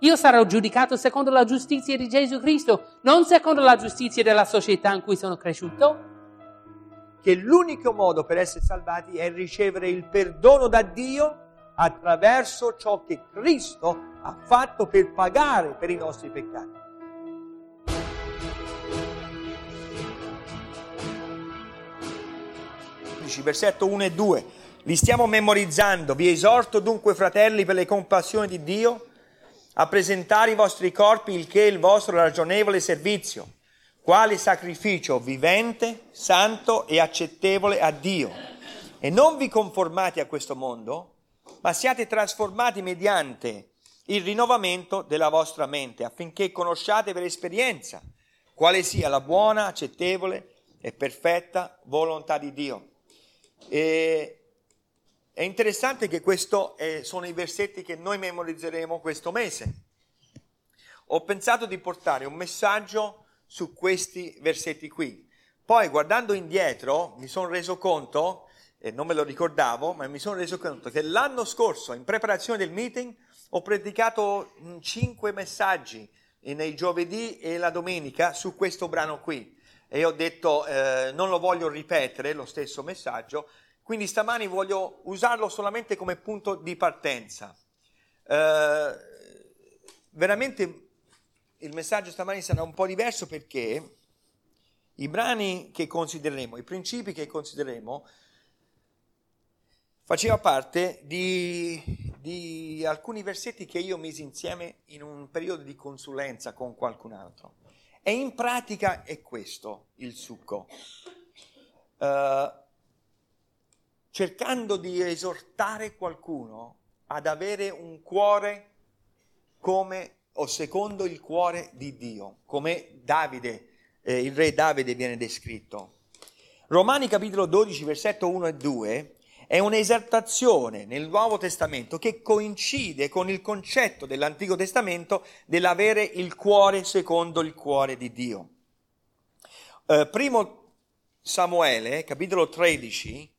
Io sarò giudicato secondo la giustizia di Gesù Cristo, non secondo la giustizia della società in cui sono cresciuto. Che l'unico modo per essere salvati è ricevere il perdono da Dio attraverso ciò che Cristo ha fatto per pagare per i nostri peccati. Versetto 1 e 2. Li stiamo memorizzando. Vi esorto dunque, fratelli, per le compassioni di Dio, a presentare i vostri corpi, il che è il vostro ragionevole servizio, quale sacrificio vivente, santo e accettevole a Dio. E non vi conformate a questo mondo, ma siate trasformati mediante il rinnovamento della vostra mente, affinché conosciate per esperienza quale sia la buona, accettevole e perfetta volontà di Dio. E è interessante che questi eh, sono i versetti che noi memorizzeremo questo mese. Ho pensato di portare un messaggio su questi versetti qui. Poi guardando indietro mi sono reso conto e non me lo ricordavo, ma mi sono reso conto che l'anno scorso, in preparazione del meeting, ho predicato mm, cinque messaggi nei giovedì e la domenica su questo brano qui. E ho detto, eh, non lo voglio ripetere, lo stesso messaggio, quindi stamani voglio usarlo solamente come punto di partenza. Eh, veramente il messaggio stamani sarà un po' diverso perché i brani che considereremo, i principi che considereremo, faceva parte di, di, alcuni versetti che io misi insieme in un periodo di consulenza con qualcun altro. E in pratica è questo il succo. Uh, cercando di esortare qualcuno ad avere un cuore come o secondo il cuore di Dio, come Davide, eh, il re Davide viene descritto. Romani capitolo 12, versetto 1 e 2 è un'esaltazione nel Nuovo Testamento che coincide con il concetto dell'Antico Testamento dell'avere il cuore secondo il cuore di Dio. Eh, primo Samuele, capitolo 13,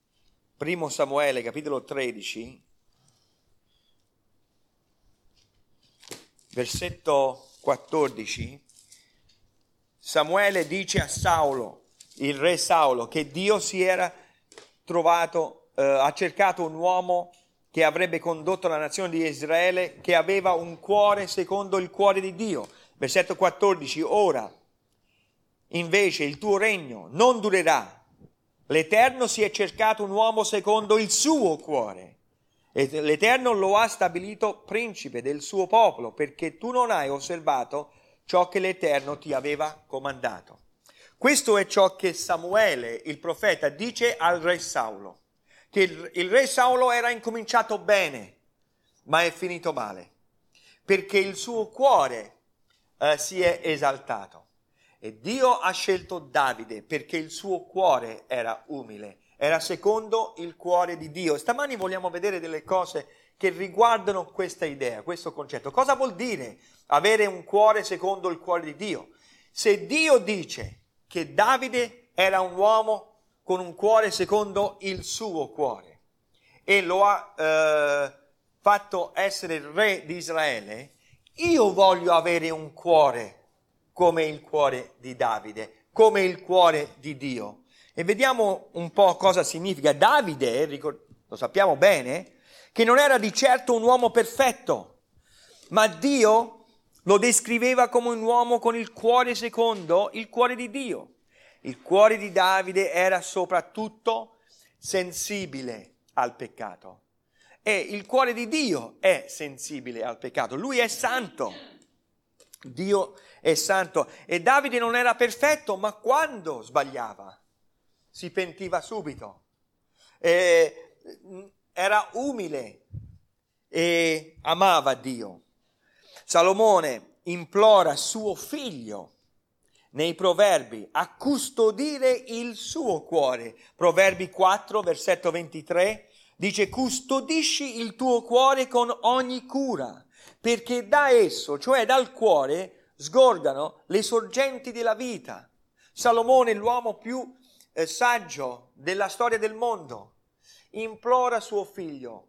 primo Samuele, capitolo 13, versetto 14, Samuele dice a Saulo, il re Saulo, che Dio si era trovato eh, ha cercato un uomo che avrebbe condotto la nazione di Israele, che aveva un cuore secondo il cuore di Dio. Versetto 14, ora invece il tuo regno non durerà. L'Eterno si è cercato un uomo secondo il suo cuore. E L'Eterno lo ha stabilito principe del suo popolo, perché tu non hai osservato ciò che l'Eterno ti aveva comandato. Questo è ciò che Samuele, il profeta, dice al re Saulo che il, il re Saulo era incominciato bene, ma è finito male, perché il suo cuore eh, si è esaltato. E Dio ha scelto Davide perché il suo cuore era umile, era secondo il cuore di Dio. Stamani vogliamo vedere delle cose che riguardano questa idea, questo concetto. Cosa vuol dire avere un cuore secondo il cuore di Dio? Se Dio dice che Davide era un uomo con un cuore secondo il suo cuore e lo ha eh, fatto essere re di Israele, io voglio avere un cuore come il cuore di Davide, come il cuore di Dio. E vediamo un po' cosa significa. Davide, lo sappiamo bene, che non era di certo un uomo perfetto, ma Dio lo descriveva come un uomo con il cuore secondo il cuore di Dio. Il cuore di Davide era soprattutto sensibile al peccato. E il cuore di Dio è sensibile al peccato. Lui è santo. Dio è santo. E Davide non era perfetto, ma quando sbagliava si pentiva subito. E era umile e amava Dio. Salomone implora suo figlio nei proverbi a custodire il suo cuore. Proverbi 4, versetto 23, dice custodisci il tuo cuore con ogni cura, perché da esso, cioè dal cuore, sgorgano le sorgenti della vita. Salomone, l'uomo più eh, saggio della storia del mondo, implora suo figlio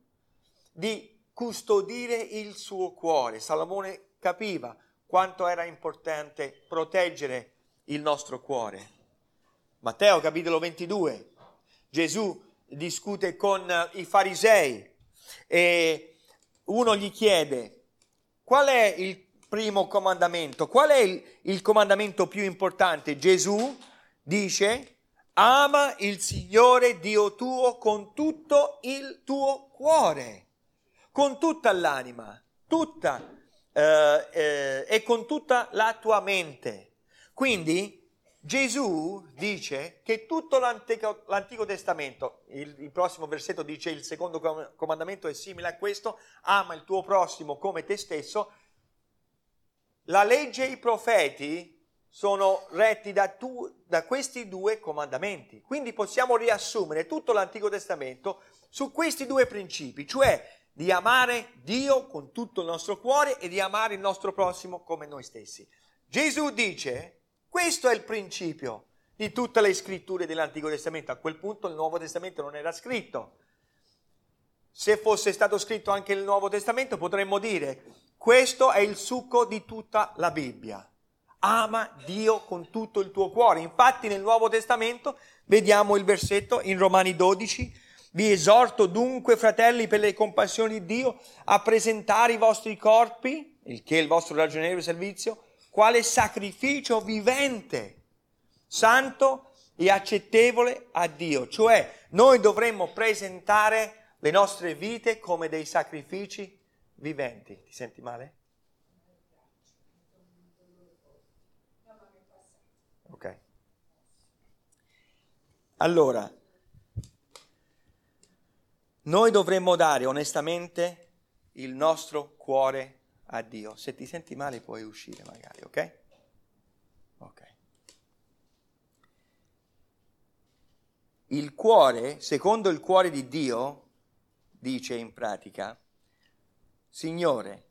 di custodire il suo cuore. Salomone capiva quanto era importante proteggere il nostro cuore. Matteo capitolo 22, Gesù discute con i farisei e uno gli chiede qual è il primo comandamento, qual è il, il comandamento più importante? Gesù dice ama il Signore Dio tuo con tutto il tuo cuore, con tutta l'anima, tutta eh, eh, e con tutta la tua mente. Quindi Gesù dice che tutto l'Antico, l'Antico Testamento, il, il, prossimo versetto dice il secondo comandamento è simile a questo, ama il tuo prossimo come te stesso, la legge e i profeti sono retti da, tu, da questi due comandamenti. Quindi possiamo riassumere tutto l'Antico Testamento su questi due principi, cioè di amare Dio con tutto il nostro cuore e di amare il nostro prossimo come noi stessi. Gesù dice, questo è il principio di tutte le scritture dell'Antico Testamento. A quel punto il Nuovo Testamento non era scritto. Se fosse stato scritto anche il Nuovo Testamento potremmo dire, questo è il succo di tutta la Bibbia. Ama Dio con tutto il tuo cuore. Infatti nel Nuovo Testamento vediamo il versetto in Romani 12, vi esorto dunque, fratelli, per le compassioni di Dio, a presentare i vostri corpi, il che è il vostro ragionevole servizio, quale sacrificio vivente, santo e accettevole a Dio. Cioè, noi dovremmo presentare le nostre vite come dei sacrifici viventi. Ti senti male? Ok. Allora, noi dovremmo dare onestamente il nostro cuore a Dio. Se ti senti male puoi uscire magari, ok? Ok. Il cuore, secondo il cuore di Dio, dice in pratica, Signore,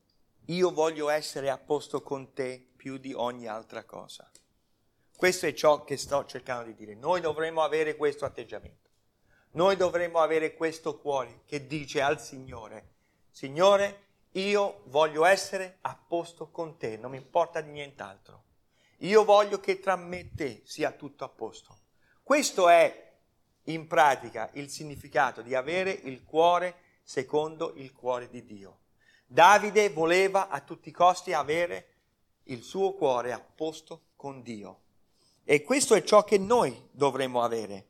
io voglio essere a posto con te più di ogni altra cosa. Questo è ciò che sto cercando di dire. Noi dovremmo avere questo atteggiamento. Noi dovremmo avere questo cuore che dice al Signore, Signore, io voglio essere a posto con te, non mi importa di nient'altro. Io voglio che tra me e te sia tutto a posto. Questo è in pratica il significato di avere il cuore secondo il cuore di Dio. Davide voleva a tutti i costi avere il suo cuore a posto con Dio. E questo è ciò che noi dovremmo avere.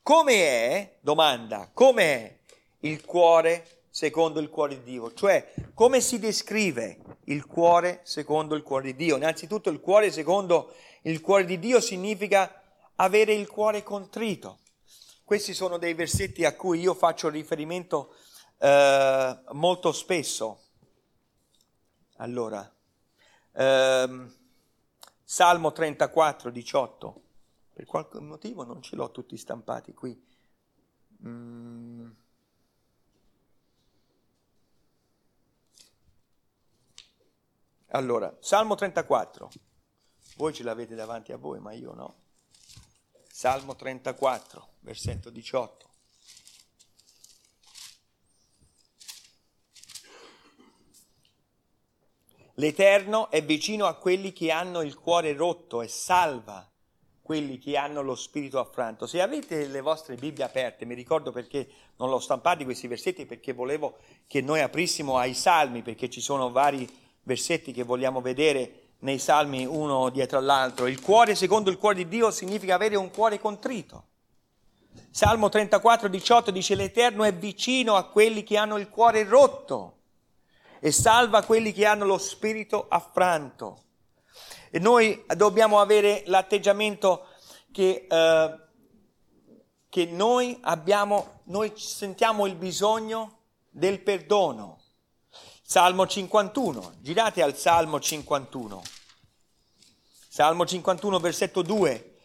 Come è, domanda, come è il cuore secondo il cuore di Dio? Cioè, come si descrive il cuore secondo il cuore di Dio? Innanzitutto il cuore secondo il cuore di Dio significa avere il cuore contrito. Questi sono dei versetti a cui io faccio riferimento eh, molto spesso. Allora, ehm, Salmo 34, 18. Per qualche motivo non ce l'ho tutti stampati qui. Mm. Allora, Salmo 34. Voi ce l'avete davanti a voi, ma io no. Salmo 34, versetto 18. L'Eterno è vicino a quelli che hanno il cuore rotto e salva quelli che hanno lo spirito affranto. Se avete le vostre Bibbie aperte, mi ricordo perché non l'ho stampati questi versetti, perché volevo che noi aprissimo ai salmi, perché ci sono vari versetti che vogliamo vedere nei salmi uno dietro all'altro. Il cuore secondo il cuore di Dio significa avere un cuore contrito. Salmo 34, 18 dice l'Eterno è vicino a quelli che hanno il cuore rotto e salva quelli che hanno lo spirito affranto. E noi dobbiamo avere l'atteggiamento che, eh, che noi abbiamo, noi sentiamo il bisogno del perdono. Salmo 51, girate al Salmo 51. Salmo 51, versetto 2.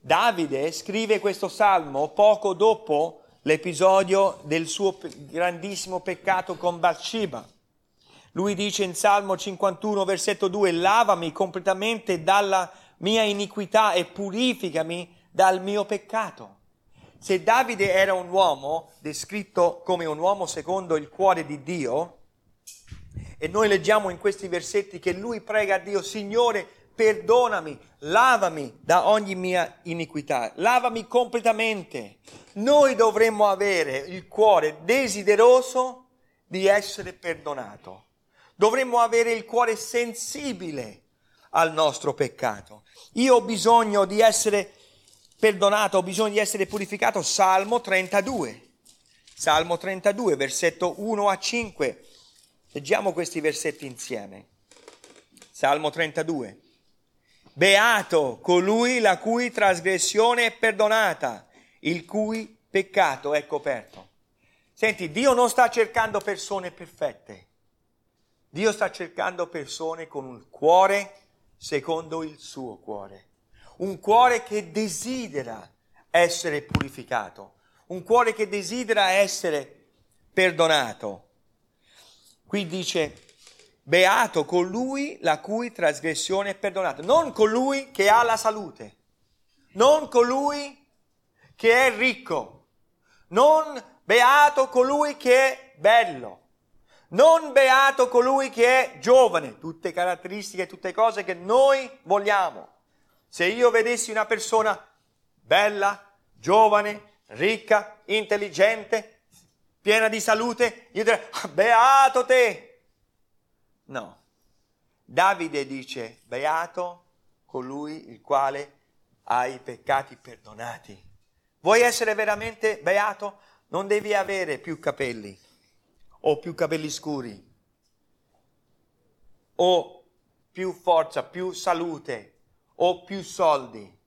Davide scrive questo salmo poco dopo l'episodio del suo grandissimo peccato con Bathsheba. Lui dice in Salmo 51, versetto 2, lavami completamente dalla mia iniquità e purificami dal mio peccato. Se Davide era un uomo descritto come un uomo secondo il cuore di Dio, E noi leggiamo in questi versetti che lui prega a Dio, Signore, perdonami, lavami da ogni mia iniquità, lavami completamente. Noi dovremmo avere il cuore desideroso di essere perdonato. Dovremmo avere il cuore sensibile al nostro peccato. Io ho bisogno di essere perdonato, ho bisogno di essere purificato. Salmo 32. Salmo 32, versetto 1 a 5. Leggiamo questi versetti insieme. Salmo 32. Beato colui la cui trasgressione è perdonata, il cui peccato è coperto. Senti, Dio non sta cercando persone perfette. Dio sta cercando persone con un cuore secondo il suo cuore. Un cuore che desidera essere purificato. Un cuore che desidera essere perdonato. Qui dice, beato colui la cui trasgressione è perdonata, non colui che ha la salute, non colui che è ricco, non beato colui che è bello, non beato colui che è giovane, tutte caratteristiche, tutte cose che noi vogliamo. Se io vedessi una persona bella, giovane, ricca, intelligente, piena di salute, io direi, ah, beato te. No. Davide dice, beato colui il quale ha i peccati perdonati. Vuoi essere veramente beato? Non devi avere più capelli o più capelli scuri o più forza, più salute o più soldi.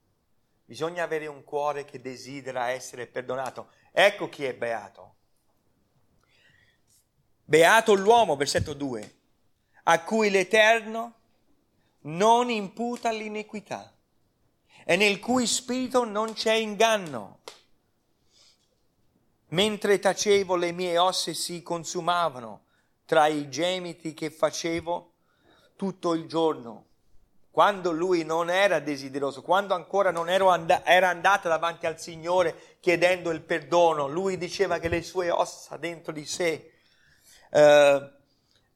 Bisogna avere un cuore che desidera essere perdonato. Ecco chi è beato. Beato l'uomo, versetto 2, a cui l'Eterno non imputa l'iniquità e nel cui spirito non c'è inganno. Mentre tacevo le mie ossa si consumavano tra i gemiti che facevo tutto il giorno. Quando lui non era desideroso, quando ancora non and- era andato davanti al Signore chiedendo il perdono, lui diceva che le sue ossa dentro di sé eh,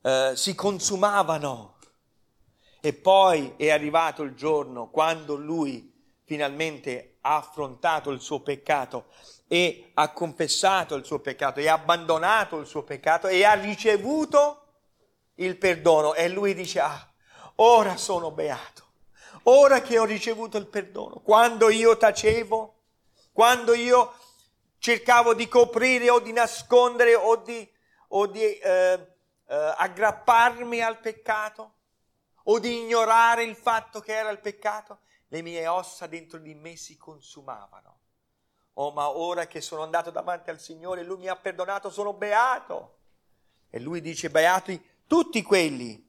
eh, si consumavano. E poi è arrivato il giorno quando lui finalmente ha affrontato il suo peccato e ha confessato il suo peccato e ha abbandonato il suo peccato e ha ricevuto il perdono e lui dice ah ora sono beato ora che ho ricevuto il perdono quando io tacevo quando io cercavo di coprire o di nascondere o di o di eh, eh, aggrapparmi al peccato o di ignorare il fatto che era il peccato, le mie ossa dentro di me si consumavano. Oh, ma ora che sono andato davanti al Signore, Lui mi ha perdonato, sono beato. E Lui dice, beati tutti quelli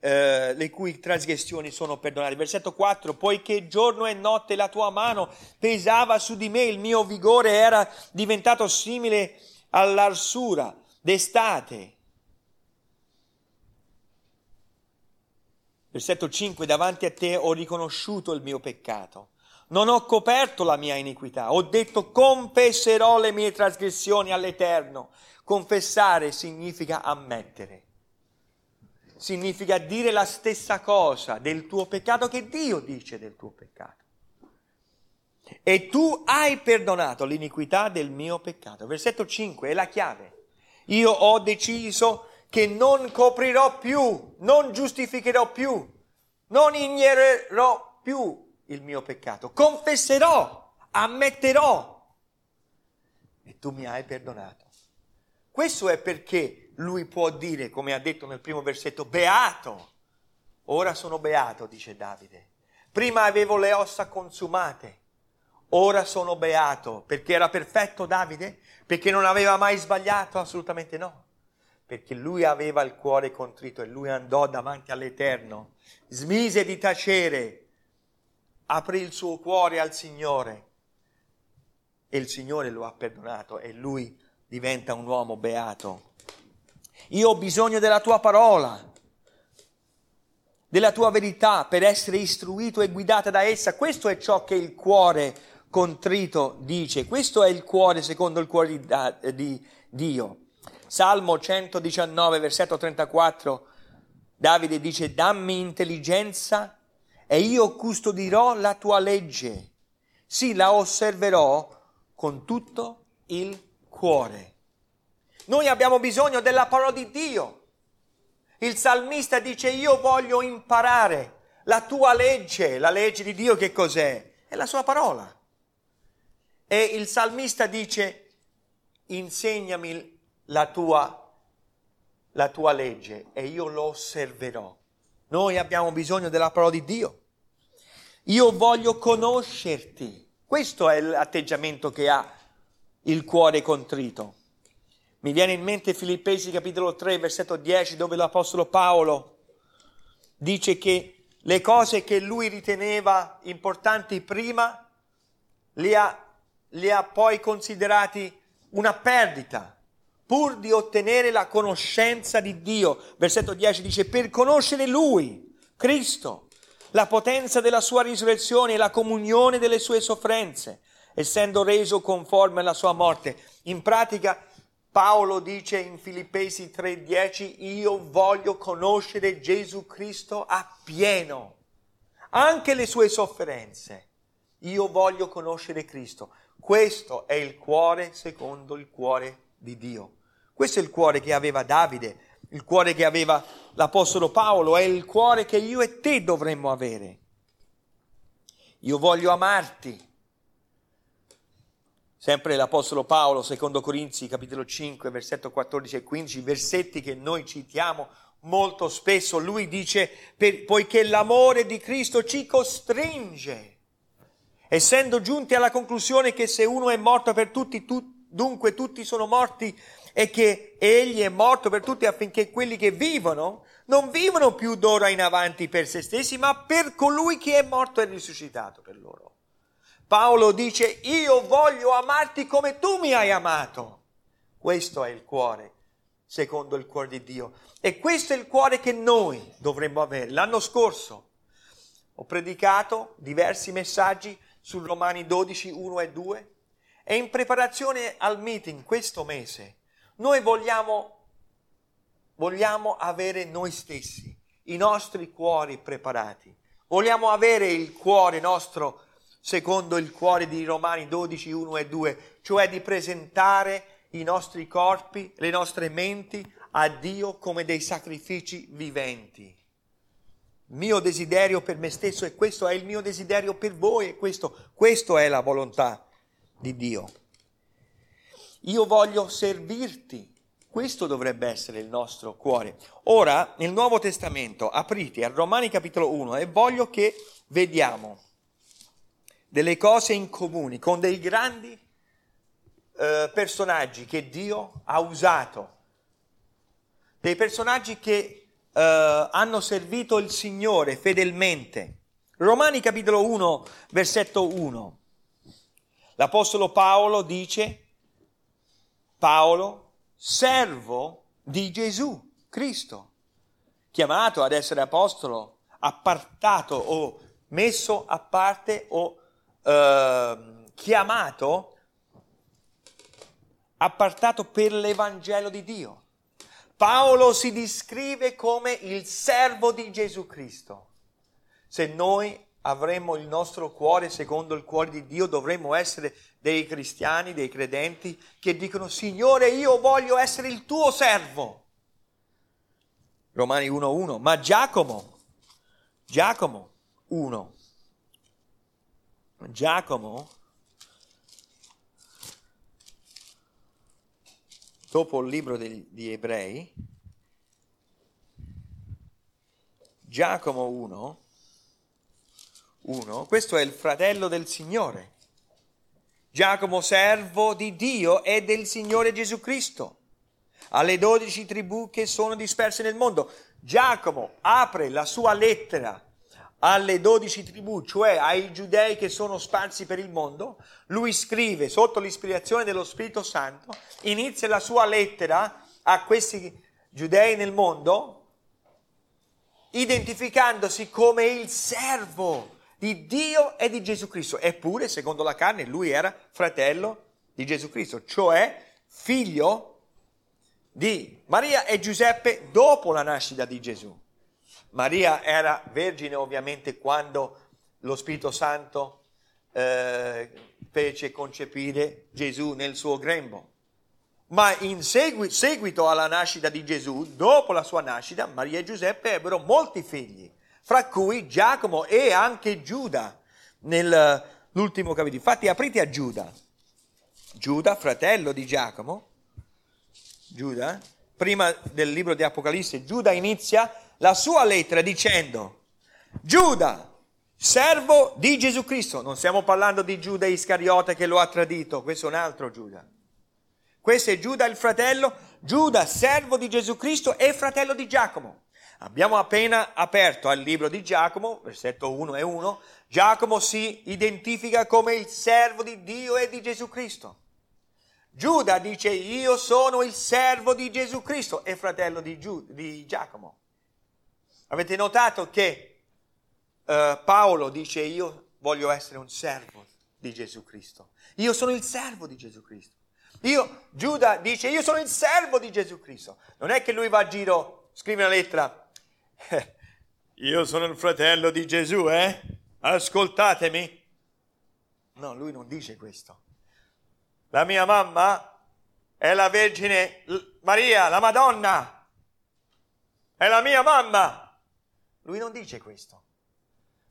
eh, le cui trasgressioni sono perdonate. Versetto 4, poiché giorno e notte la tua mano pesava su di me, il mio vigore era diventato simile all'arsura d'estate. Versetto 5, davanti a te ho riconosciuto il mio peccato, non ho coperto la mia iniquità, ho detto confesserò le mie trasgressioni all'Eterno. Confessare significa ammettere, significa dire la stessa cosa del tuo peccato che Dio dice del tuo peccato. E tu hai perdonato l'iniquità del mio peccato. Versetto 5 è la chiave. Io ho deciso che non coprirò più, non giustificherò più, non ignorerò più il mio peccato. Confesserò, ammetterò. E tu mi hai perdonato. Questo è perché lui può dire, come ha detto nel primo versetto, beato. Ora sono beato, dice Davide. Prima avevo le ossa consumate, ora sono beato. Perché era perfetto Davide? Perché non aveva mai sbagliato? Assolutamente no. Perché lui aveva il cuore contrito e lui andò davanti all'Eterno, smise di tacere, aprì il suo cuore al Signore e il Signore lo ha perdonato e lui diventa un uomo beato. Io ho bisogno della tua parola, della tua verità per essere istruito e guidato da essa. Questo è ciò che il cuore contrito dice. Questo è il cuore secondo il cuore di, di Dio. Salmo 119, versetto 34, Davide dice, dammi intelligenza e io custodirò la tua legge. Sì, la osserverò con tutto il cuore. Noi abbiamo bisogno della parola di Dio. Il salmista dice io voglio imparare la tua legge, la legge di Dio che cos'è? È la sua parola. E il salmista dice insegnami la tua, la tua legge e io lo osserverò. Noi abbiamo bisogno della parola di Dio. Io voglio conoscerti. Questo è l'atteggiamento che ha il cuore contrito. Mi viene in mente Filippesi capitolo 3, versetto 10, dove l'Apostolo Paolo dice che le cose che lui riteneva importanti prima le ha, le ha poi considerati una perdita, pur di ottenere la conoscenza di Dio. Versetto 10 dice, per conoscere Lui, Cristo, la potenza della sua risurrezione e la comunione delle sue sofferenze, essendo reso conforme alla sua morte. In pratica Paolo dice in Filippesi 3:10, io voglio conoscere Gesù Cristo appieno, anche le sue sofferenze. Io voglio conoscere Cristo. Questo è il cuore secondo il cuore di Dio. Questo è il cuore che aveva Davide, il cuore che aveva l'Apostolo Paolo, è il cuore che io e te dovremmo avere. Io voglio amarti Sempre l'Apostolo Paolo, secondo Corinzi, capitolo 5, versetto 14 e 15, versetti che noi citiamo molto spesso. Lui dice, per, poiché l'amore di Cristo ci costringe, essendo giunti alla conclusione che se uno è morto per tutti, tu, dunque tutti sono morti e che egli è morto per tutti affinché quelli che vivono non vivono più d'ora in avanti per se stessi, ma per colui che è morto e risuscitato per loro. Paolo dice, io voglio amarti come tu mi hai amato. Questo è il cuore, secondo il cuore di Dio. E questo è il cuore che noi dovremmo avere. L'anno scorso ho predicato diversi messaggi su Romani 12, 1 e 2 e in preparazione al meeting questo mese noi vogliamo, vogliamo avere noi stessi, i nostri cuori preparati. Vogliamo avere il cuore nostro secondo il cuore di Romani 12, 1 e 2, cioè di presentare i nostri corpi, le nostre menti a Dio come dei sacrifici viventi. Mio desiderio per me stesso e questo è il mio desiderio per voi e questo, questo è la volontà di Dio. Io voglio servirti. Questo dovrebbe essere il nostro cuore. Ora, nel Nuovo Testamento, aprite a Romani capitolo 1 e voglio che vediamo delle cose in comune con dei grandi eh, personaggi che Dio ha usato, dei personaggi che eh, hanno servito il Signore fedelmente. Romani capitolo 1, versetto 1. L'Apostolo Paolo dice, Paolo, servo di Gesù Cristo, chiamato ad essere apostolo, appartato o messo a parte o eh, chiamato, appartato per l'Evangelo di Dio. Paolo si descrive come il servo di Gesù Cristo. Se noi avremmo il nostro cuore secondo il cuore di Dio, dovremmo essere dei cristiani, dei credenti che dicono Signore, io voglio essere il tuo servo. Romani 1.1, ma Giacomo, Giacomo 1, Giacomo, dopo il libro degli, di Ebrei, Giacomo 1, 1, questo è il fratello del Signore. Giacomo, servo di Dio e del Signore Gesù Cristo, alle dodici tribù che sono disperse nel mondo. Giacomo apre la sua lettera alle dodici tribù, cioè ai giudei che sono sparsi per il mondo, lui scrive sotto l'ispirazione dello Spirito Santo, inizia la sua lettera a questi giudei nel mondo, identificandosi come il servo di Dio e di Gesù Cristo. Eppure, secondo la carne, lui era fratello di Gesù Cristo, cioè figlio di Maria e Giuseppe dopo la nascita di Gesù. Maria era vergine ovviamente quando lo Spirito Santo eh, fece concepire Gesù nel suo grembo. Ma in segui, seguito alla nascita di Gesù, dopo la sua nascita, Maria e Giuseppe ebbero molti figli, fra cui Giacomo e anche Giuda, nell'ultimo capitolo. Infatti aprite a Giuda. Giuda, fratello di Giacomo, Giuda, prima del libro di Apocalisse, Giuda inizia la sua lettera dicendo, Giuda, servo di Gesù Cristo. Non stiamo parlando di Giuda Iscariote che lo ha tradito, questo è un altro Giuda. Questo è Giuda il fratello, Giuda servo di Gesù Cristo e fratello di Giacomo. Abbiamo appena aperto al libro di Giacomo, versetto 1 e 1, Giacomo si identifica come il servo di Dio e di Gesù Cristo. Giuda dice io sono il servo di Gesù Cristo e fratello di, Giu- di Giacomo. Avete notato che uh, Paolo dice io voglio essere un servo di Gesù Cristo. Io sono il servo di Gesù Cristo. Io, Giuda dice io sono il servo di Gesù Cristo. Non è che lui va a giro, scrive una lettera, io sono il fratello di Gesù, eh? Ascoltatemi. No, lui non dice questo. La mia mamma è la Vergine Maria, la Madonna. È la mia mamma. Lui non dice questo.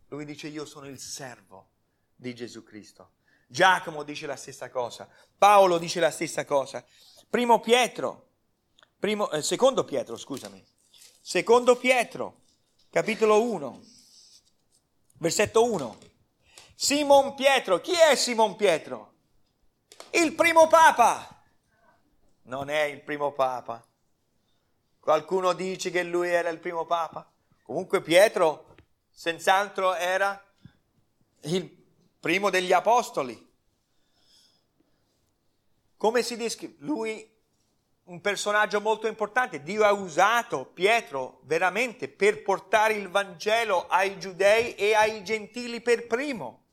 Lui dice io sono il servo di Gesù Cristo. Giacomo dice la stessa cosa. Paolo dice la stessa cosa. Primo Pietro, primo, eh, secondo Pietro, scusami. Secondo Pietro, capitolo 1, versetto 1. Simon Pietro, chi è Simon Pietro? Il primo papa. Non è il primo papa. Qualcuno dice che lui era il primo papa. Comunque Pietro senz'altro era il primo degli apostoli. Come si descrive? Lui un personaggio molto importante. Dio ha usato Pietro veramente per portare il Vangelo ai giudei e ai gentili per primo.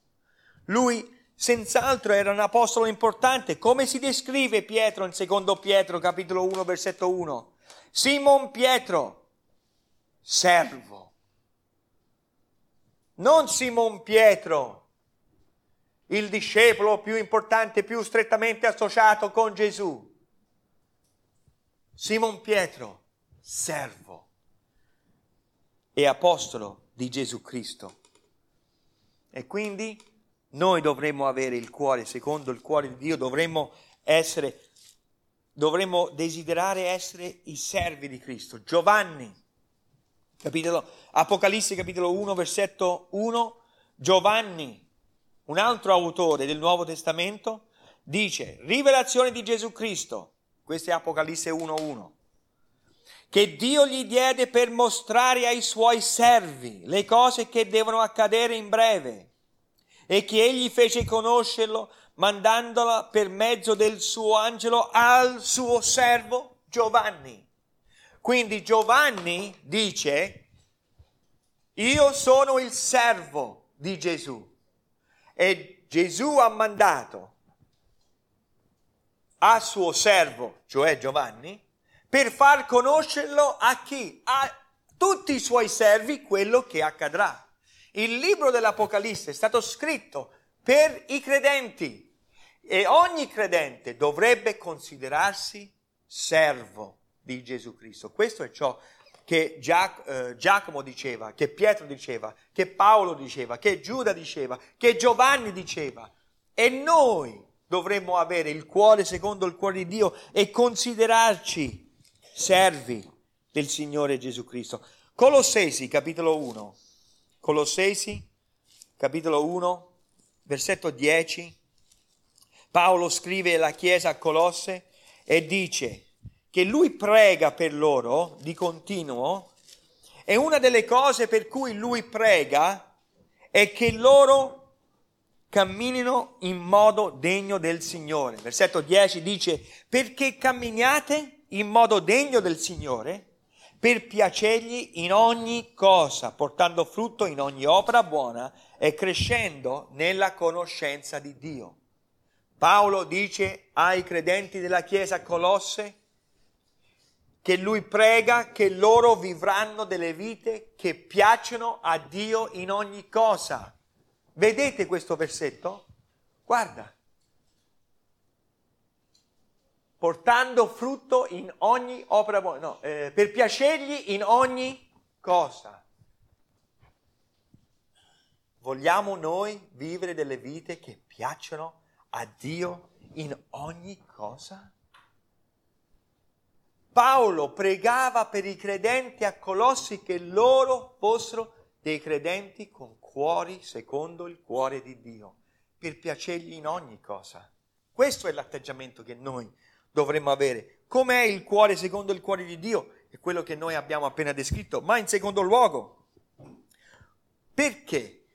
Lui senz'altro era un apostolo importante. Come si descrive Pietro in secondo Pietro capitolo 1 versetto 1? Simon Pietro, servo. Non Simon Pietro, il discepolo più importante, più strettamente associato con Gesù. Simon Pietro, servo e apostolo di Gesù Cristo. E quindi noi dovremmo avere il cuore, secondo il cuore di Dio, dovremmo essere, dovremmo desiderare essere i servi di Cristo. Giovanni, capitolo, Apocalisse capitolo 1, versetto 1, Giovanni, un altro autore del Nuovo Testamento, dice, rivelazione di Gesù Cristo, questo è Apocalisse 1.1, che Dio gli diede per mostrare ai suoi servi le cose che devono accadere in breve e che egli fece conoscerlo mandandola per mezzo del suo angelo al suo servo Giovanni. Quindi Giovanni dice, io sono il servo di Gesù e Gesù ha mandato a suo servo, cioè Giovanni, per far conoscerlo a chi? A tutti i suoi servi quello che accadrà. Il libro dell'Apocalisse è stato scritto per i credenti e ogni credente dovrebbe considerarsi servo di Gesù Cristo. Questo è ciò che Giac- eh, Giacomo diceva, che Pietro diceva, che Paolo diceva, che Giuda diceva, che Giovanni diceva. E noi dovremmo avere il cuore secondo il cuore di Dio e considerarci servi del Signore Gesù Cristo. Colossesi capitolo 1. Colossesi, capitolo 1, versetto 10, Paolo scrive alla chiesa a Colosse e dice che lui prega per loro di continuo e una delle cose per cui lui prega è che loro camminino in modo degno del Signore. Versetto 10 dice perché camminiate in modo degno del Signore per piacergli in ogni cosa, portando frutto in ogni opera buona e crescendo nella conoscenza di Dio. Paolo dice ai credenti della Chiesa Colosse, che lui prega che loro vivranno delle vite che piacciono a Dio in ogni cosa. Vedete questo versetto? Guarda. Portando frutto in ogni opera buona, no, eh, per piacergli in ogni cosa. Vogliamo noi vivere delle vite che piacciono a Dio in ogni cosa? Paolo pregava per i credenti a Colossi che loro fossero dei credenti con cuori secondo il cuore di Dio, per piacergli in ogni cosa. Questo è l'atteggiamento che noi dovremmo avere. Com'è il cuore secondo il cuore di Dio? È quello che noi abbiamo appena descritto, ma in secondo luogo, perché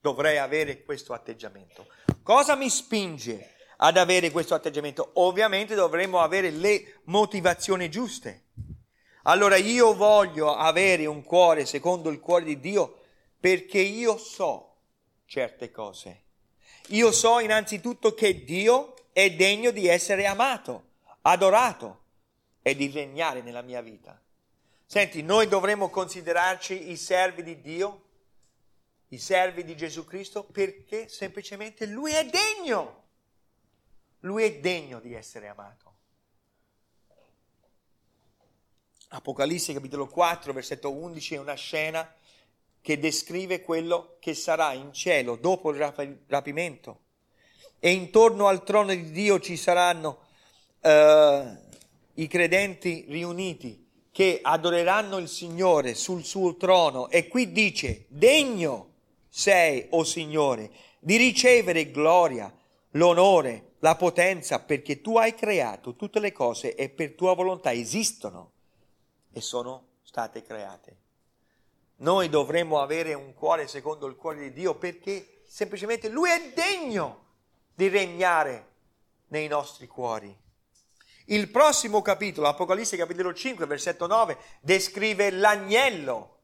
dovrei avere questo atteggiamento? Cosa mi spinge ad avere questo atteggiamento? Ovviamente dovremmo avere le motivazioni giuste. Allora io voglio avere un cuore secondo il cuore di Dio perché io so certe cose. Io so innanzitutto che Dio è degno di essere amato, adorato e di regnare nella mia vita. Senti, noi dovremmo considerarci i servi di Dio, i servi di Gesù Cristo, perché semplicemente Lui è degno. Lui è degno di essere amato. Apocalisse capitolo 4, versetto 11 è una scena che descrive quello che sarà in cielo dopo il rapimento. E intorno al trono di Dio ci saranno uh, i credenti riuniti che adoreranno il Signore sul suo trono. E qui dice, degno sei, o oh Signore, di ricevere gloria, l'onore, la potenza perché tu hai creato tutte le cose e per tua volontà esistono e sono state create. Noi dovremmo avere un cuore secondo il cuore di Dio perché semplicemente Lui è degno di regnare nei nostri cuori. Il prossimo capitolo, Apocalisse capitolo 5, versetto 9, descrive l'agnello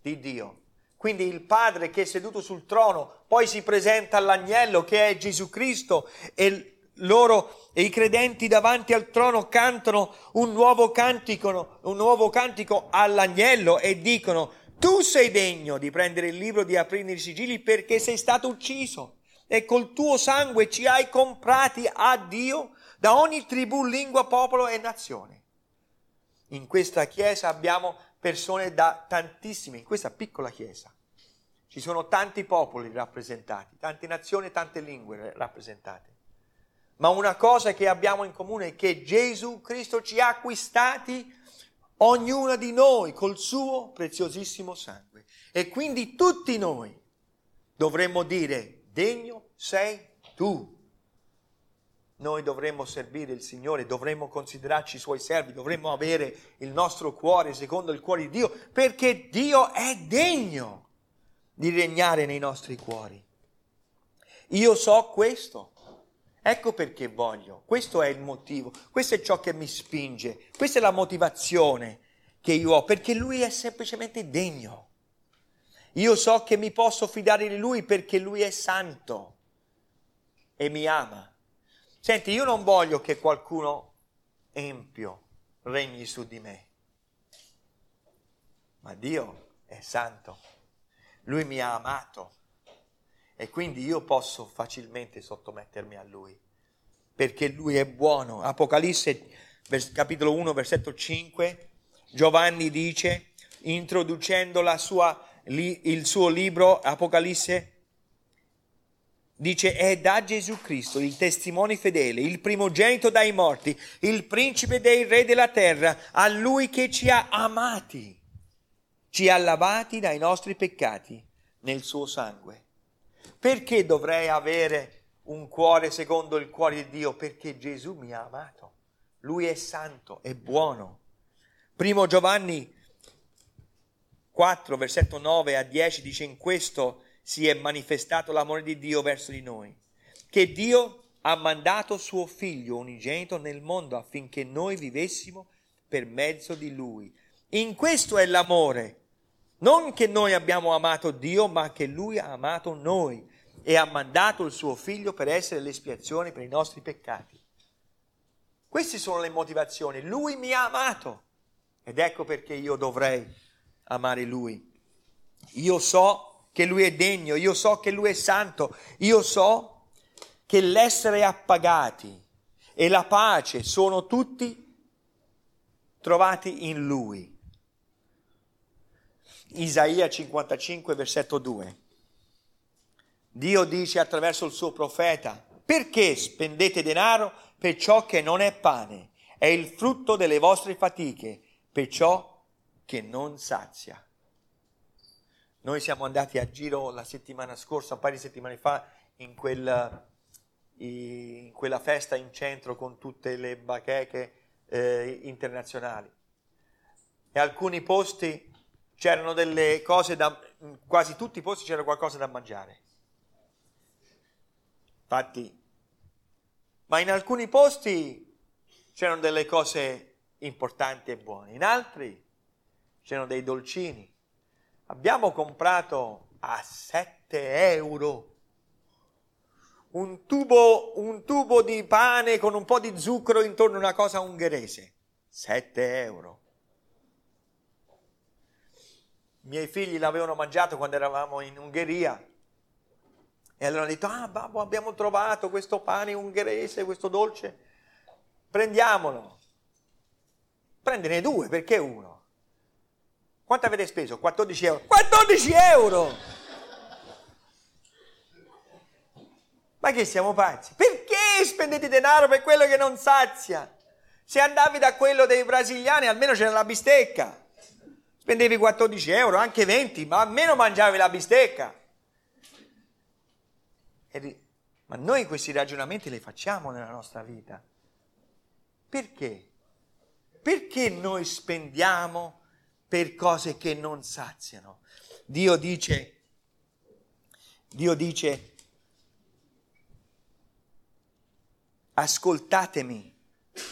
di Dio. Quindi il Padre che è seduto sul trono, poi si presenta all'agnello che è Gesù Cristo e loro e i credenti davanti al trono cantano un nuovo cantico, un nuovo cantico all'agnello e dicono tu sei degno di prendere il libro, di aprire i sigilli perché sei stato ucciso e col tuo sangue ci hai comprati a Dio da ogni tribù, lingua, popolo e nazione. In questa chiesa abbiamo persone da tantissime, in questa piccola chiesa. Ci sono tanti popoli rappresentati, tante nazioni, tante lingue rappresentate. Ma una cosa che abbiamo in comune è che Gesù Cristo ci ha acquistati, ognuna di noi, col suo preziosissimo sangue. E quindi tutti noi dovremmo dire, degno sei tu. Noi dovremmo servire il Signore, dovremmo considerarci suoi servi, dovremmo avere il nostro cuore secondo il cuore di Dio, perché Dio è degno di regnare nei nostri cuori. Io so questo Ecco perché voglio, questo è il motivo, questo è ciò che mi spinge, questa è la motivazione che io ho, perché lui è semplicemente degno. Io so che mi posso fidare di lui perché lui è santo e mi ama. Senti, io non voglio che qualcuno empio regni su di me, ma Dio è santo, lui mi ha amato e quindi io posso facilmente sottomettermi a Lui, perché Lui è buono. Apocalisse capitolo 1 versetto 5, Giovanni dice, introducendo sua, il suo libro Apocalisse, dice è da Gesù Cristo, il testimone fedele, il primogenito dai morti, il principe dei re della terra, a lui che ci ha amati, ci ha lavati dai nostri peccati nel suo sangue. Perché dovrei avere un cuore secondo il cuore di Dio? Perché Gesù mi ha amato. Lui è santo, è buono. Primo Giovanni 4, versetto 9 a 10 dice in questo si è manifestato l'amore di Dio verso di noi, che Dio ha mandato suo figlio unigenito nel mondo affinché noi vivessimo per mezzo di lui. In questo è l'amore, non che noi abbiamo amato Dio, ma che lui ha amato noi e ha mandato il suo figlio per essere l'espiazione per i nostri peccati. Queste sono le motivazioni. Lui mi ha amato Ed ecco perché io dovrei amare Lui. Io so che Lui è degno, io so che Lui è santo, io so che l'essere appagati e la pace sono tutti trovati in Lui. Isaia 55, versetto 2. Dio dice attraverso il suo profeta, perché spendete denaro per ciò che non è pane? È il frutto delle vostre fatiche, per ciò che non sazia. Noi siamo andati a giro la settimana scorsa, un paio di settimane fa, in, quel, in quella festa in centro con tutte le bacheche eh, internazionali. E alcuni posti c'erano delle cose da... in quasi tutti i posti c'era qualcosa da mangiare. Infatti, ma in alcuni posti c'erano delle cose importanti e buone, in altri c'erano dei dolcini. Abbiamo comprato a 7 euro un tubo, un tubo di pane con un po' di zucchero intorno a una cosa ungherese. 7 euro. I miei figli l'avevano mangiato quando eravamo in Ungheria e allora hanno detto, ah babbo abbiamo trovato questo pane ungherese, questo dolce, prendiamolo. Prendene due, perché uno? Quanto avete speso? 14 euro. 14 euro! Ma che siamo pazzi? Perché spendete denaro per quello che non sazia? Se andavi da quello dei brasiliani almeno c'era la bistecca. Spendevi 14 euro, anche 20, ma almeno mangiavi la bistecca. Ma noi questi ragionamenti li facciamo nella nostra vita. Perché? Perché noi spendiamo per cose che non saziano? Dio dice, Dio dice, ascoltatemi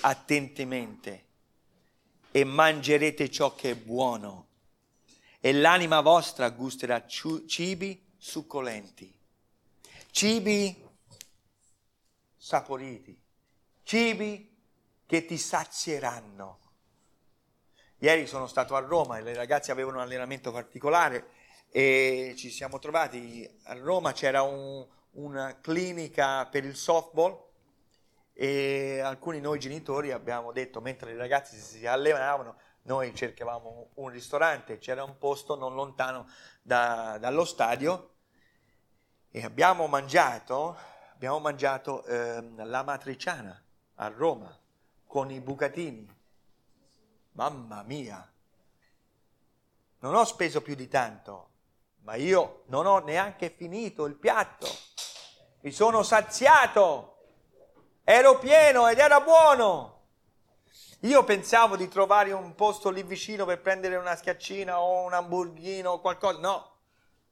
attentamente e mangerete ciò che è buono e l'anima vostra gusterà cibi succolenti, cibi saporiti, cibi che ti sazieranno. Ieri sono stato a Roma e le ragazze avevano un allenamento particolare e ci siamo trovati a Roma, c'era un, una clinica per il softball e alcuni noi genitori abbiamo detto mentre i ragazzi si allenavano noi cercavamo un ristorante, c'era un posto non lontano da, dallo stadio e abbiamo mangiato, abbiamo mangiato eh, la matriciana a Roma con i bucatini. Mamma mia! Non ho speso più di tanto, ma io non ho neanche finito il piatto. Mi sono saziato ero pieno ed era buono. Io pensavo di trovare un posto lì vicino per prendere una schiaccina o un hamburghino o qualcosa. No.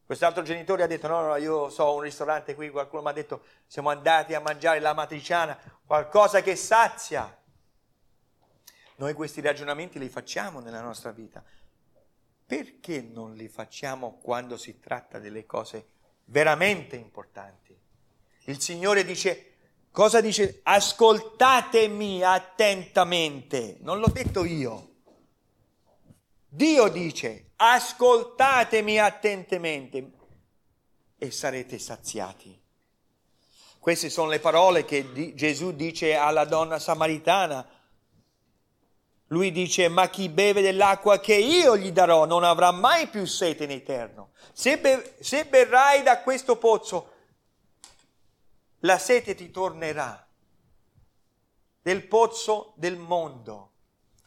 Quest'altro genitore ha detto: No, no, io so un ristorante qui. Qualcuno mi ha detto: Siamo andati a mangiare la matriciana, qualcosa che sazia. Noi questi ragionamenti li facciamo nella nostra vita. Perché non li facciamo quando si tratta delle cose veramente importanti? Il Signore dice: Cosa dice? Ascoltatemi attentamente. Non l'ho detto io. Dio dice, ascoltatemi attentamente e sarete saziati. Queste sono le parole che di- Gesù dice alla donna samaritana. Lui dice, ma chi beve dell'acqua che io gli darò non avrà mai più sete in eterno. Se, be- se berrai da questo pozzo, la sete ti tornerà del pozzo del mondo,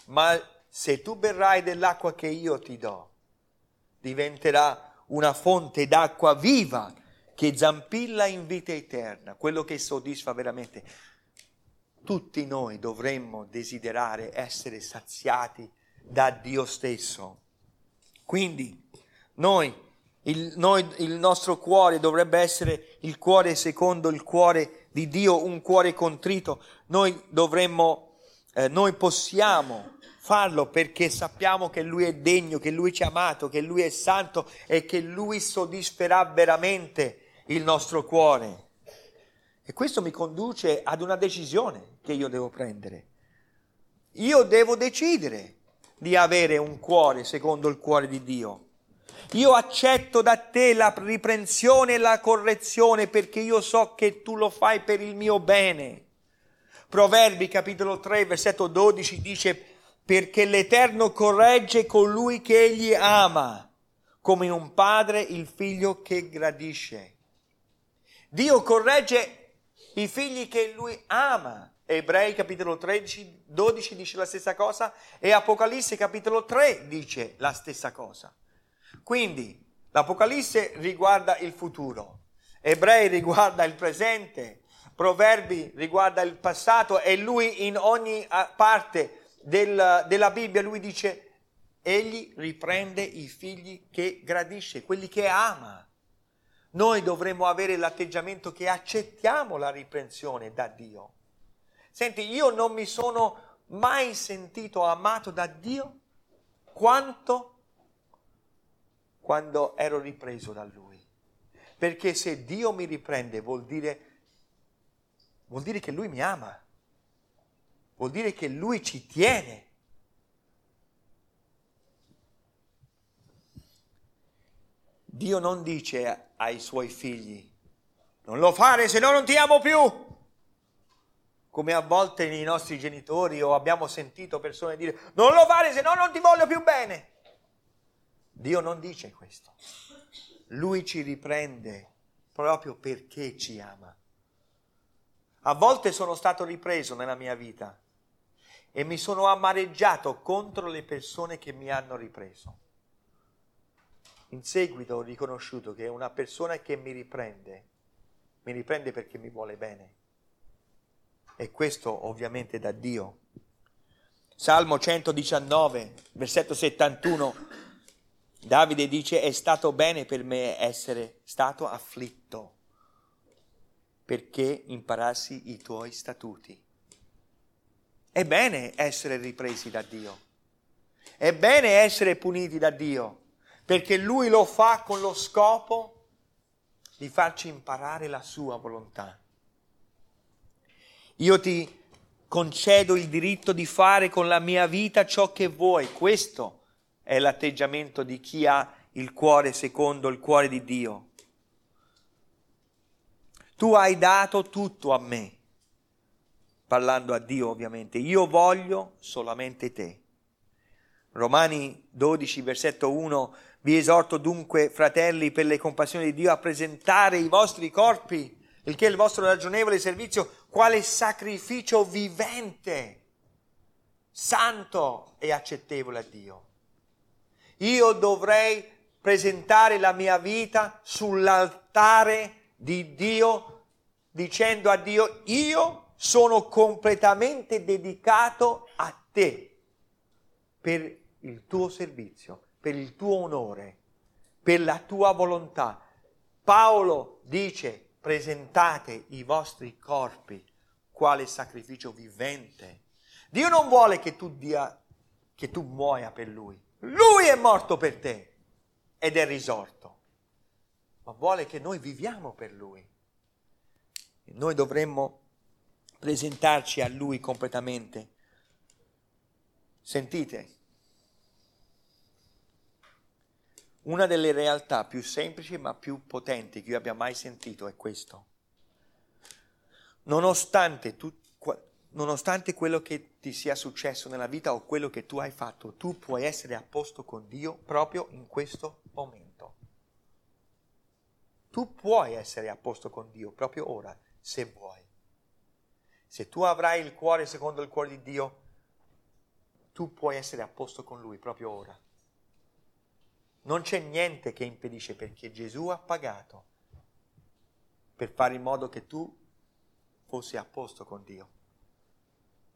ma se tu berrai dell'acqua che io ti do, diventerà una fonte d'acqua viva che zampilla in vita eterna, quello che soddisfa veramente. Tutti noi dovremmo desiderare essere saziati da Dio stesso. Quindi noi il, noi, il nostro cuore dovrebbe essere il cuore secondo il cuore di Dio, un cuore contrito. Noi dovremmo, eh, noi possiamo farlo perché sappiamo che Lui è degno, che Lui ci ha amato, che Lui è santo e che Lui soddisferà veramente il nostro cuore. E questo mi conduce ad una decisione che io devo prendere. Io devo decidere di avere un cuore secondo il cuore di Dio. Io accetto da te la riprensione e la correzione perché io so che tu lo fai per il mio bene. Proverbi capitolo 3 versetto 12 dice perché l'Eterno corregge colui che egli ama, come un padre il figlio che gradisce. Dio corregge i figli che lui ama. Ebrei capitolo 13, 12 dice la stessa cosa e Apocalisse capitolo 3 dice la stessa cosa. Quindi l'Apocalisse riguarda il futuro, Ebrei riguarda il presente, Proverbi riguarda il passato e lui in ogni parte del, della Bibbia lui dice egli riprende i figli che gradisce, quelli che ama. Noi dovremmo avere l'atteggiamento che accettiamo la riprensione da Dio. Senti, io non mi sono mai sentito amato da Dio quanto quando ero ripreso da Lui. Perché se Dio mi riprende vuol dire, vuol dire che Lui mi ama, vuol dire che Lui ci tiene. Dio non dice ai suoi figli, non lo fare se no non ti amo più. Come a volte i nostri genitori o abbiamo sentito persone dire, non lo fare se no non ti voglio più bene. Dio non dice questo. Lui ci riprende proprio perché ci ama. A volte sono stato ripreso nella mia vita e mi sono amareggiato contro le persone che mi hanno ripreso. In seguito ho riconosciuto che una persona che mi riprende, mi riprende perché mi vuole bene. E questo ovviamente da Dio. Salmo 119, versetto 71 Davide dice è stato bene per me essere stato afflitto perché imparassi i tuoi statuti. È bene essere ripresi da Dio. È bene essere puniti da Dio perché Lui lo fa con lo scopo di farci imparare la sua volontà. Io ti concedo il diritto di fare con la mia vita ciò che vuoi. Questo è l'atteggiamento di chi ha il cuore secondo il cuore di Dio. Tu hai dato tutto a me, parlando a Dio ovviamente, io voglio solamente te. Romani 12, versetto 1, vi esorto dunque, fratelli, per le compassioni di Dio, a presentare i vostri corpi, il che è il vostro ragionevole servizio, quale sacrificio vivente, santo e accettevole a Dio io dovrei presentare la mia vita sull'altare di Dio dicendo a Dio io sono completamente dedicato a te per il tuo servizio, per il tuo onore, per la tua volontà. Paolo dice presentate i vostri corpi quale sacrificio vivente. Dio non vuole che tu, dia, che tu muoia per lui. Lui è morto per te ed è risorto, ma vuole che noi viviamo per Lui. E noi dovremmo presentarci a Lui completamente. Sentite, una delle realtà più semplici ma più potenti che io abbia mai sentito è questo. Nonostante tu, nonostante quello che ti sia successo nella vita o quello che tu hai fatto, tu puoi essere a posto con Dio proprio in questo momento. Tu puoi essere a posto con Dio proprio ora, se vuoi. Se tu avrai il cuore secondo il cuore di Dio, tu puoi essere a posto con Lui proprio ora. Non c'è niente che impedisce perché Gesù ha pagato per fare in modo che tu fossi a posto con Dio.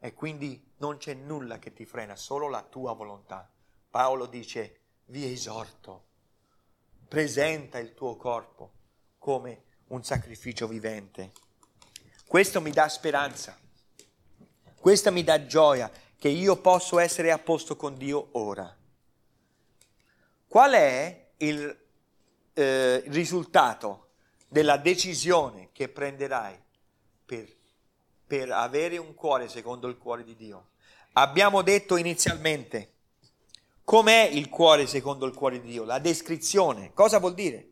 E quindi non c'è nulla che ti frena, solo la tua volontà. Paolo dice, vi esorto, presenta il tuo corpo come un sacrificio vivente. Questo mi dà speranza, questo mi dà gioia che io posso essere a posto con Dio ora. Qual è il eh, risultato della decisione che prenderai per per avere un cuore secondo il cuore di Dio. Abbiamo detto inizialmente Com'è il cuore secondo il cuore di Dio? La descrizione. Cosa vuol dire?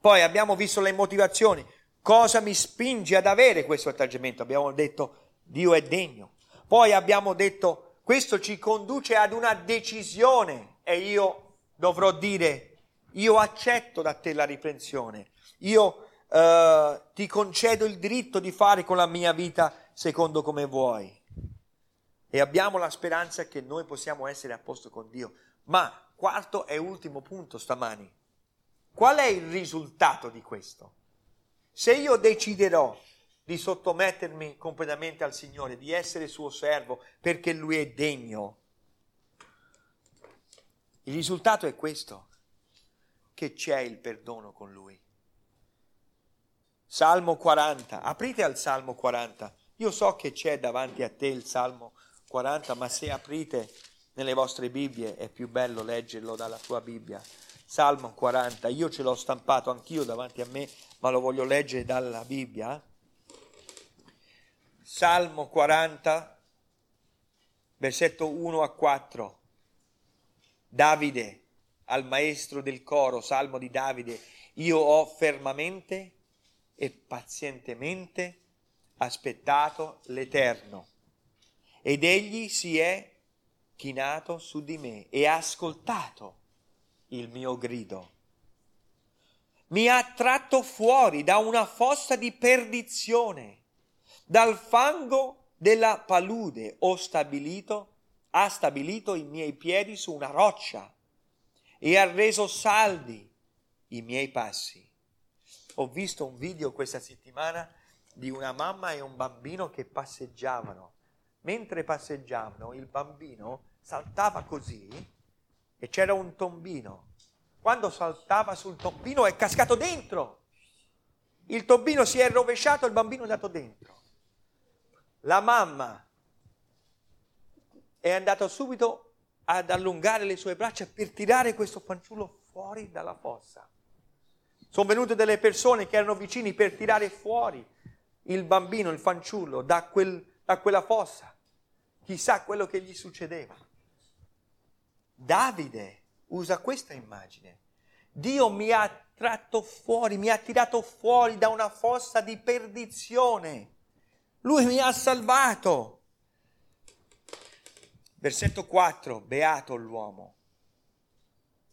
Poi abbiamo visto le motivazioni. Cosa mi spinge ad avere questo atteggiamento? Abbiamo detto Dio è degno. Poi abbiamo detto questo ci conduce ad una decisione e io dovrò dire io accetto da te la riprensione. Io eh, ti concedo il diritto di fare con la mia vita secondo come vuoi. E abbiamo la speranza che noi possiamo essere a posto con Dio. Ma quarto e ultimo punto stamani. Qual è il risultato di questo? Se io deciderò di sottomettermi completamente al Signore, di essere suo servo perché Lui è degno, il risultato è questo, che c'è il perdono con Lui. Salmo 40, aprite al Salmo 40. Io so che c'è davanti a te il Salmo 40, ma se aprite nelle vostre Bibbie è più bello leggerlo dalla tua Bibbia. Salmo 40, io ce l'ho stampato anch'io davanti a me, ma lo voglio leggere dalla Bibbia. Salmo 40, versetto 1 a 4. Davide al maestro del coro, Salmo di Davide, io ho fermamente e pazientemente aspettato l'Eterno ed egli si è chinato su di me e ha ascoltato il mio grido. Mi ha tratto fuori da una fossa di perdizione, dal fango della palude ho stabilito, ha stabilito i miei piedi su una roccia e ha reso saldi i miei passi ho visto un video questa settimana di una mamma e un bambino che passeggiavano. Mentre passeggiavano, il bambino saltava così e c'era un tombino. Quando saltava sul tombino è cascato dentro. Il tombino si è rovesciato, il bambino è andato dentro. La mamma è andata subito ad allungare le sue braccia per tirare questo fanciullo fuori dalla fossa. Sono venute delle persone che erano vicini per tirare fuori il bambino, il fanciullo, da, quel, da quella fossa. Chissà quello che gli succedeva. Davide usa questa immagine. Dio mi ha tratto fuori, mi ha tirato fuori da una fossa di perdizione. Lui mi ha salvato. Versetto 4, beato l'uomo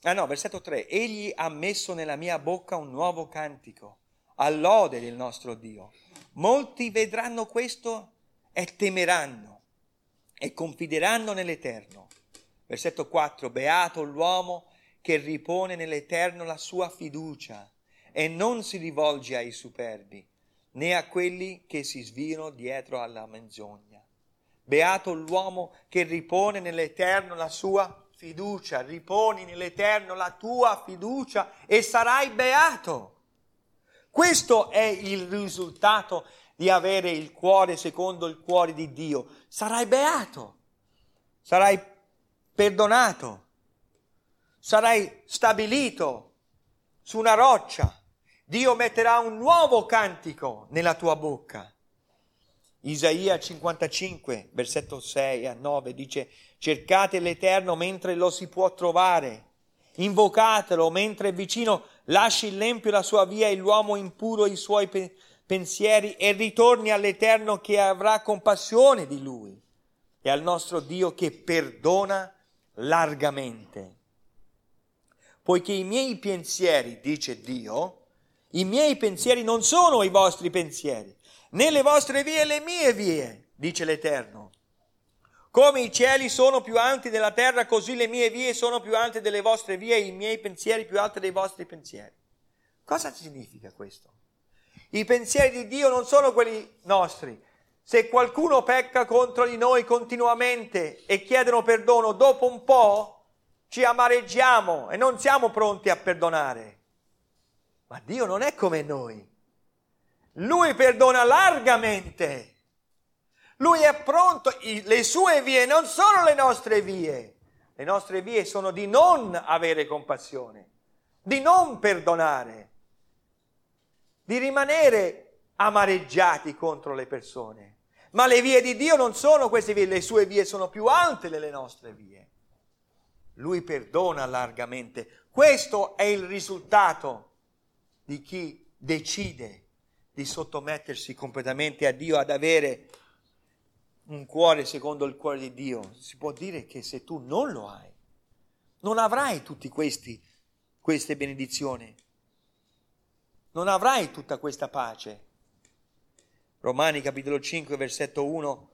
Ah no, versetto 3. Egli ha messo nella mia bocca un nuovo cantico, all'ode del nostro Dio. Molti vedranno questo e temeranno e confideranno nell'Eterno. Versetto 4. Beato l'uomo che ripone nell'Eterno la sua fiducia e non si rivolge ai superbi, né a quelli che si sviano dietro alla menzogna. Beato l'uomo che ripone nell'Eterno la sua fiducia riponi nell'Eterno la tua fiducia e sarai beato. Questo è il risultato di avere il cuore secondo il cuore di Dio. Sarai beato, sarai perdonato, sarai stabilito su una roccia. Dio metterà un nuovo cantico nella tua bocca. Isaia 55, versetto 6 a 9 dice cercate l'Eterno mentre lo si può trovare, invocatelo mentre è vicino, lasci l'empio la sua via e l'uomo impuro i suoi pe- pensieri e ritorni all'Eterno che avrà compassione di lui e al nostro Dio che perdona largamente. Poiché i miei pensieri, dice Dio, i miei pensieri non sono i vostri pensieri né le vostre vie le mie vie, dice l'Eterno. Come i cieli sono più alti della terra, così le mie vie sono più alte delle vostre vie i miei pensieri più alti dei vostri pensieri. Cosa significa questo? I pensieri di Dio non sono quelli nostri. Se qualcuno pecca contro di noi continuamente e chiedono perdono, dopo un po' ci amareggiamo e non siamo pronti a perdonare. Ma Dio non è come noi. Lui perdona largamente. Lui è pronto, le sue vie non sono le nostre vie. Le nostre vie sono di non avere compassione, di non perdonare, di rimanere amareggiati contro le persone. Ma le vie di Dio non sono queste vie, le sue vie sono più alte delle nostre vie. Lui perdona largamente. Questo è il risultato di chi decide di sottomettersi completamente a Dio, ad avere un cuore secondo il cuore di Dio. Si può dire che se tu non lo hai, non avrai tutte queste benedizioni, non avrai tutta questa pace. Romani capitolo 5 versetto 1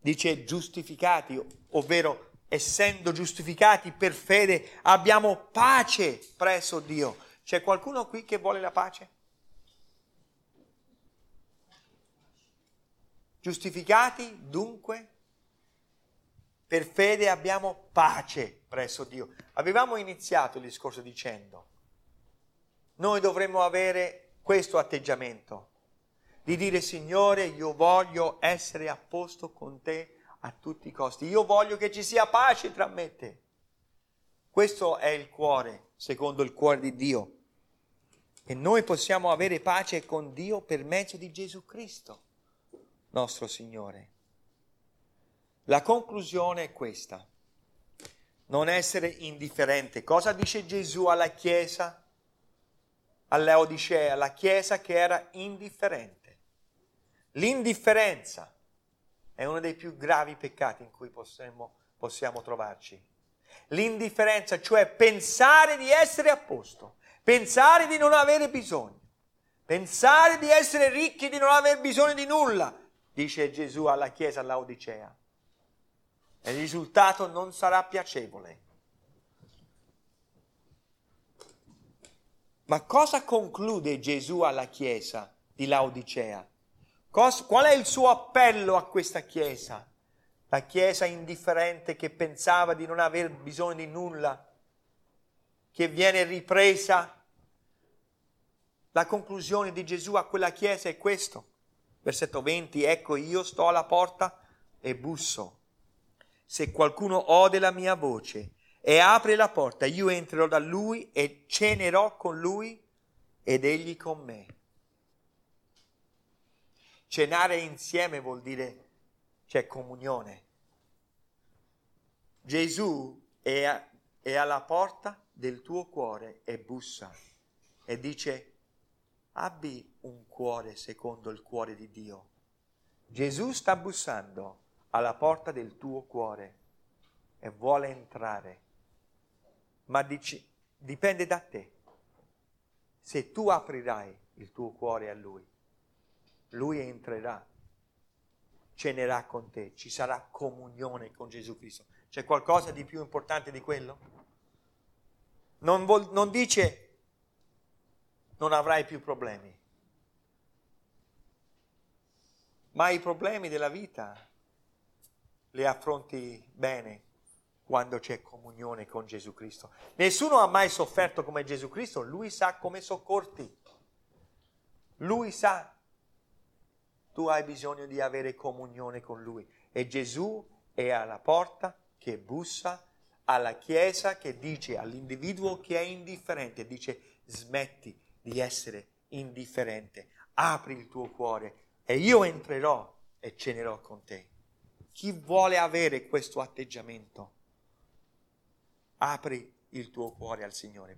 dice giustificati, ovvero essendo giustificati per fede abbiamo pace presso Dio. C'è qualcuno qui che vuole la pace? Giustificati dunque per fede abbiamo pace presso Dio. Avevamo iniziato il discorso dicendo, noi dovremmo avere questo atteggiamento di dire Signore io voglio essere a posto con te a tutti i costi, io voglio che ci sia pace tra me e te. Questo è il cuore, secondo il cuore di Dio. E noi possiamo avere pace con Dio per mezzo di Gesù Cristo, nostro Signore. La conclusione è questa. Non essere indifferente. Cosa dice Gesù alla Chiesa? All'Eodicea, la Chiesa che era indifferente. L'indifferenza è uno dei più gravi peccati in cui possiamo, possiamo trovarci. L'indifferenza, cioè pensare di essere a posto, pensare di non avere bisogno, pensare di essere ricchi, di non aver bisogno di nulla, dice Gesù alla Chiesa all'Odicea. E il risultato non sarà piacevole. Ma cosa conclude Gesù alla Chiesa di Laodicea? Cos- qual è il suo appello a questa Chiesa? La Chiesa indifferente che pensava di non aver bisogno di nulla, che viene ripresa. La conclusione di Gesù a quella Chiesa è questo. Versetto 20, ecco io sto alla porta e busso. Se qualcuno ode la mia voce e apre la porta, io entrerò da lui e cenerò con lui ed egli con me. Cenare insieme vuol dire c'è comunione. Gesù è, a, è alla porta del tuo cuore e bussa e dice abbi un cuore secondo il cuore di Dio. Gesù sta bussando alla porta del tuo cuore e vuole entrare, ma dici, dipende da te. Se tu aprirai il tuo cuore a Lui, lui entrerà, cenerà con te, ci sarà comunione con Gesù Cristo. C'è qualcosa di più importante di quello? Non, vol- non dice non avrai più problemi, ma i problemi della vita li affronti bene quando c'è comunione con Gesù Cristo. Nessuno ha mai sofferto come Gesù Cristo, lui sa come soccorti. Lui sa tu hai bisogno di avere comunione con Lui. E Gesù è alla porta che bussa alla Chiesa che dice all'individuo che è indifferente, dice smetti di essere indifferente, apri il tuo cuore e io entrerò e cenerò con te. Chi vuole avere questo atteggiamento? Apri il tuo cuore al Signore.